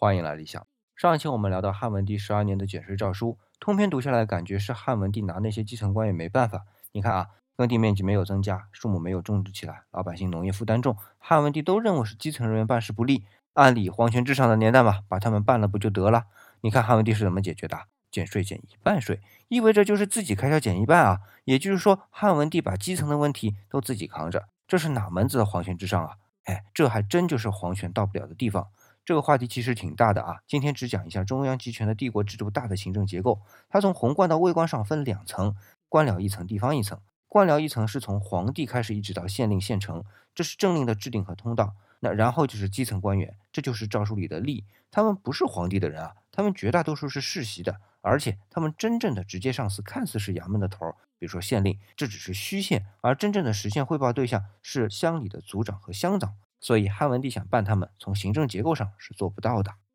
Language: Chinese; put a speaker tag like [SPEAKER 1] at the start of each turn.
[SPEAKER 1] 欢迎来理想。上一期我们聊到汉文帝十二年的减税诏书，通篇读下来，感觉是汉文帝拿那些基层官员没办法。你看啊，耕地面积没有增加，树木没有种植起来，老百姓农业负担重，汉文帝都认为是基层人员办事不力。按理皇权至上的年代嘛，把他们办了不就得了？你看汉文帝是怎么解决的？减税减一半税，意味着就是自己开销减一半啊。也就是说，汉文帝把基层的问题都自己扛着，这是哪门子的皇权至上啊？哎，这还真就是皇权到不了的地方。这个话题其实挺大的啊，今天只讲一下中央集权的帝国制度大的行政结构。它从宏观到微观上分两层，官僚一层，地方一层。官僚一层是从皇帝开始一直到县令县城，这是政令的制定和通道。那然后就是基层官员，这就是诏书里的吏，他们不是皇帝的人啊，他们绝大多数是世袭的，而且他们真正的直接上司看似是衙门的头儿，比如说县令，这只是虚线，而真正的实现汇报对象是乡里的族长和乡长。所以汉文帝想办他们，从行政结构上是做不到的。